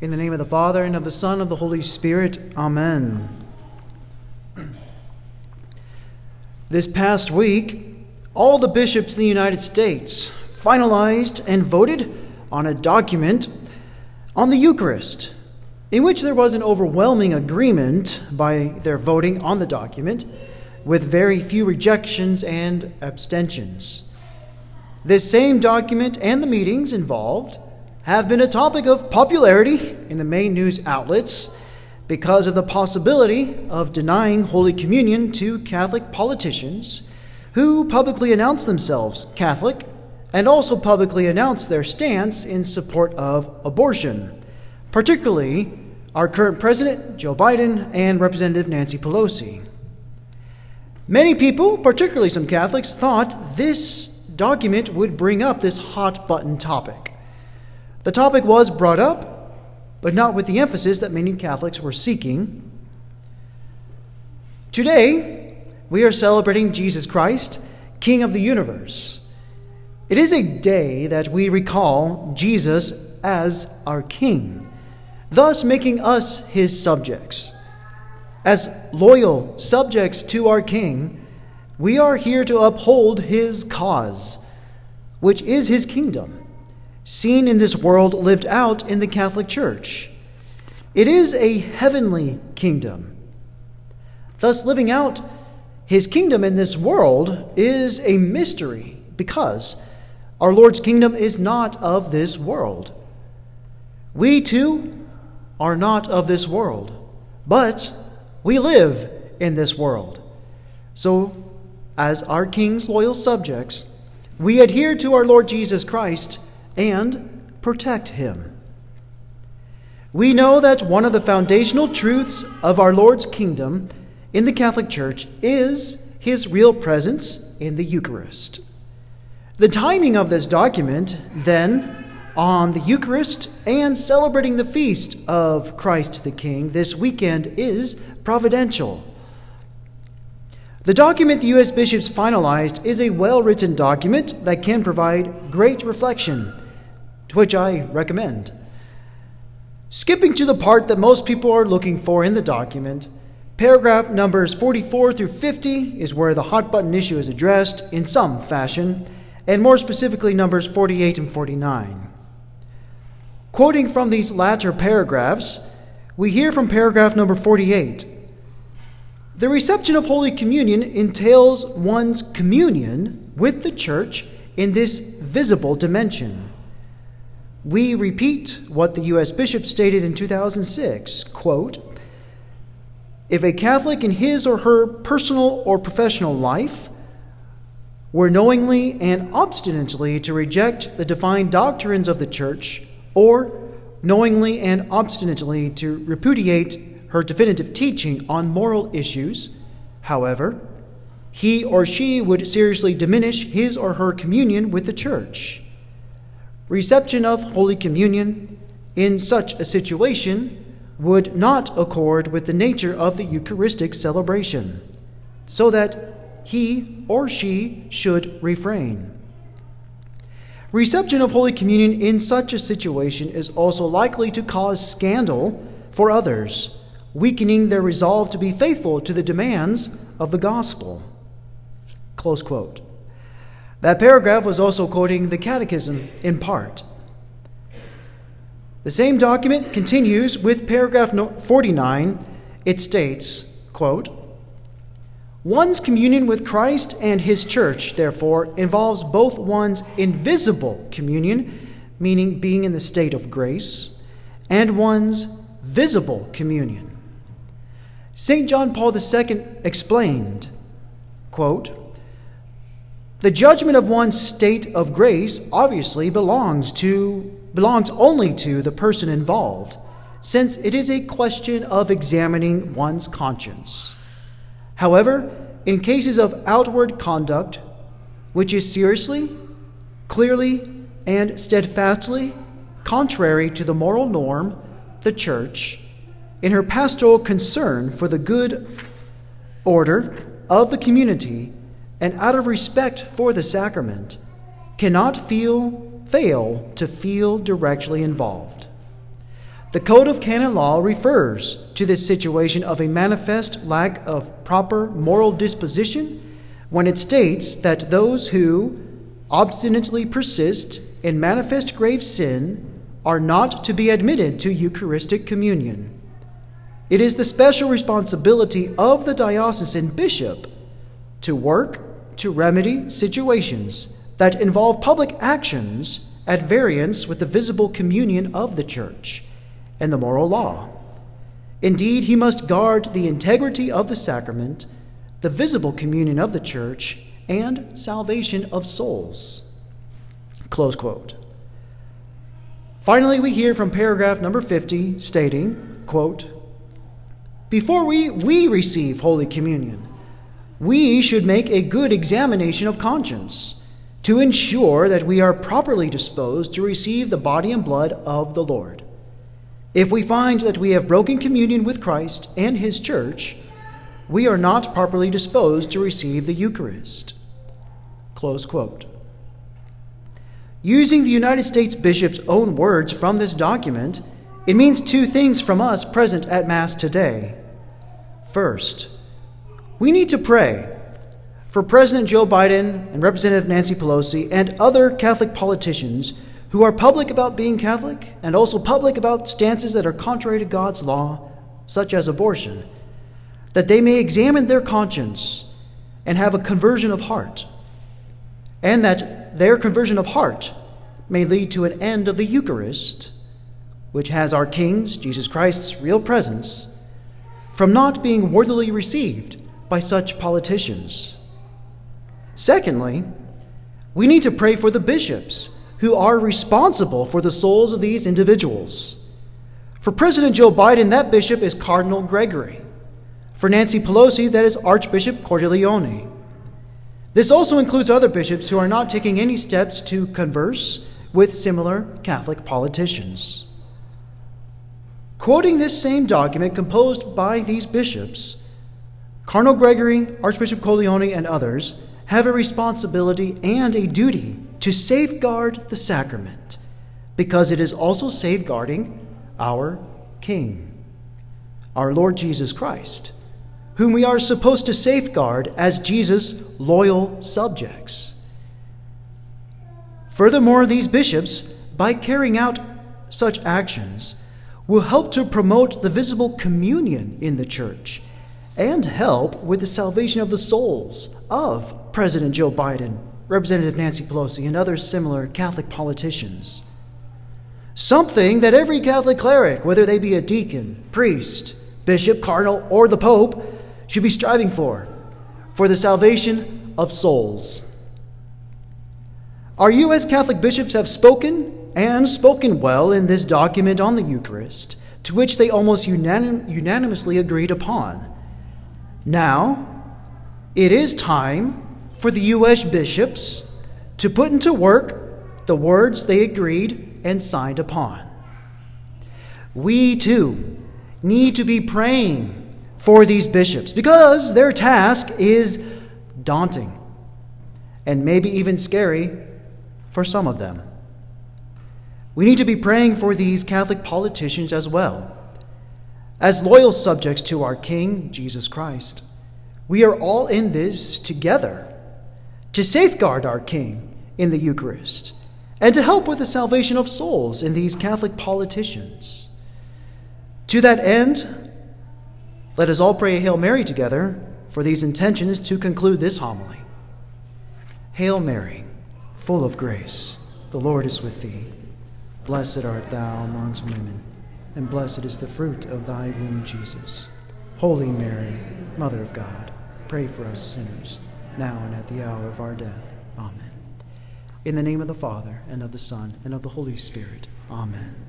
In the name of the Father, and of the Son, and of the Holy Spirit. Amen. This past week, all the bishops in the United States finalized and voted on a document on the Eucharist, in which there was an overwhelming agreement by their voting on the document, with very few rejections and abstentions. This same document and the meetings involved have been a topic of popularity in the main news outlets because of the possibility of denying Holy Communion to Catholic politicians who publicly announce themselves Catholic and also publicly announce their stance in support of abortion, particularly our current President, Joe Biden, and Representative Nancy Pelosi. Many people, particularly some Catholics, thought this document would bring up this hot button topic. The topic was brought up, but not with the emphasis that many Catholics were seeking. Today, we are celebrating Jesus Christ, King of the universe. It is a day that we recall Jesus as our King, thus making us his subjects. As loyal subjects to our King, we are here to uphold his cause, which is his kingdom seen in this world lived out in the Catholic Church. It is a heavenly kingdom. Thus, living out his kingdom in this world is a mystery because our Lord's kingdom is not of this world. We too are not of this world, but we live in this world. So, as our King's loyal subjects, we adhere to our Lord Jesus Christ and protect him. We know that one of the foundational truths of our Lord's kingdom in the Catholic Church is his real presence in the Eucharist. The timing of this document, then, on the Eucharist and celebrating the feast of Christ the King this weekend is providential. The document the U.S. bishops finalized is a well written document that can provide great reflection to which I recommend. Skipping to the part that most people are looking for in the document, paragraph numbers 44 through 50 is where the hot button issue is addressed in some fashion, and more specifically, numbers 48 and 49. Quoting from these latter paragraphs, we hear from paragraph number 48 The reception of Holy Communion entails one's communion with the Church in this visible dimension. We repeat what the U.S. Bishop stated in 2006 quote, If a Catholic in his or her personal or professional life were knowingly and obstinately to reject the defined doctrines of the Church, or knowingly and obstinately to repudiate her definitive teaching on moral issues, however, he or she would seriously diminish his or her communion with the Church. Reception of Holy Communion in such a situation would not accord with the nature of the Eucharistic celebration, so that he or she should refrain. Reception of Holy Communion in such a situation is also likely to cause scandal for others, weakening their resolve to be faithful to the demands of the gospel. Close quote. That paragraph was also quoting the Catechism in part. The same document continues with paragraph 49. It states, quote, One's communion with Christ and his church, therefore, involves both one's invisible communion, meaning being in the state of grace, and one's visible communion. St. John Paul II explained, quote, the judgment of one's state of grace obviously belongs to belongs only to the person involved, since it is a question of examining one's conscience. However, in cases of outward conduct, which is seriously, clearly, and steadfastly contrary to the moral norm, the Church, in her pastoral concern for the good order of the community, and out of respect for the sacrament, cannot feel, fail to feel directly involved. The Code of Canon Law refers to this situation of a manifest lack of proper moral disposition when it states that those who obstinately persist in manifest grave sin are not to be admitted to Eucharistic communion. It is the special responsibility of the diocesan bishop to work to remedy situations that involve public actions at variance with the visible communion of the church and the moral law. Indeed, he must guard the integrity of the sacrament, the visible communion of the church, and salvation of souls. Close quote. Finally, we hear from paragraph number 50 stating, quote, before we, we receive Holy Communion, we should make a good examination of conscience to ensure that we are properly disposed to receive the body and blood of the Lord. If we find that we have broken communion with Christ and His church, we are not properly disposed to receive the Eucharist. Close quote. Using the United States Bishop's own words from this document, it means two things from us present at Mass today. First, we need to pray for President Joe Biden and Representative Nancy Pelosi and other Catholic politicians who are public about being Catholic and also public about stances that are contrary to God's law, such as abortion, that they may examine their conscience and have a conversion of heart, and that their conversion of heart may lead to an end of the Eucharist which has our King's, Jesus Christ's, real presence, from not being worthily received by such politicians. Secondly, we need to pray for the bishops who are responsible for the souls of these individuals. For President Joe Biden, that bishop is Cardinal Gregory. For Nancy Pelosi, that is Archbishop Cordileone. This also includes other bishops who are not taking any steps to converse with similar Catholic politicians. Quoting this same document composed by these bishops, Cardinal Gregory, Archbishop Cordileone, and others have a responsibility and a duty to safeguard the sacrament because it is also safeguarding our King, our Lord Jesus Christ, whom we are supposed to safeguard as Jesus' loyal subjects. Furthermore, these bishops, by carrying out such actions, will help to promote the visible communion in the church and help with the salvation of the souls of President Joe Biden, Representative Nancy Pelosi, and other similar Catholic politicians. Something that every Catholic cleric, whether they be a deacon, priest, bishop, cardinal, or the pope, should be striving for for the salvation of souls. Our U.S. Catholic bishops have spoken and spoken well in this document on the Eucharist, to which they almost unanim- unanimously agreed upon. Now, it is time for the U.S. bishops to put into work the words they agreed and signed upon. We too need to be praying for these bishops because their task is daunting and maybe even scary for some of them. We need to be praying for these Catholic politicians as well. As loyal subjects to our King, Jesus Christ, we are all in this together to safeguard our King in the Eucharist and to help with the salvation of souls in these Catholic politicians. To that end, let us all pray a Hail Mary together for these intentions to conclude this homily. Hail Mary, full of grace, the Lord is with thee. Blessed art thou amongst women, and blessed is the fruit of thy womb, Jesus. Holy Mary, Mother of God, pray for us sinners, now and at the hour of our death. Amen. In the name of the Father, and of the Son, and of the Holy Spirit. Amen.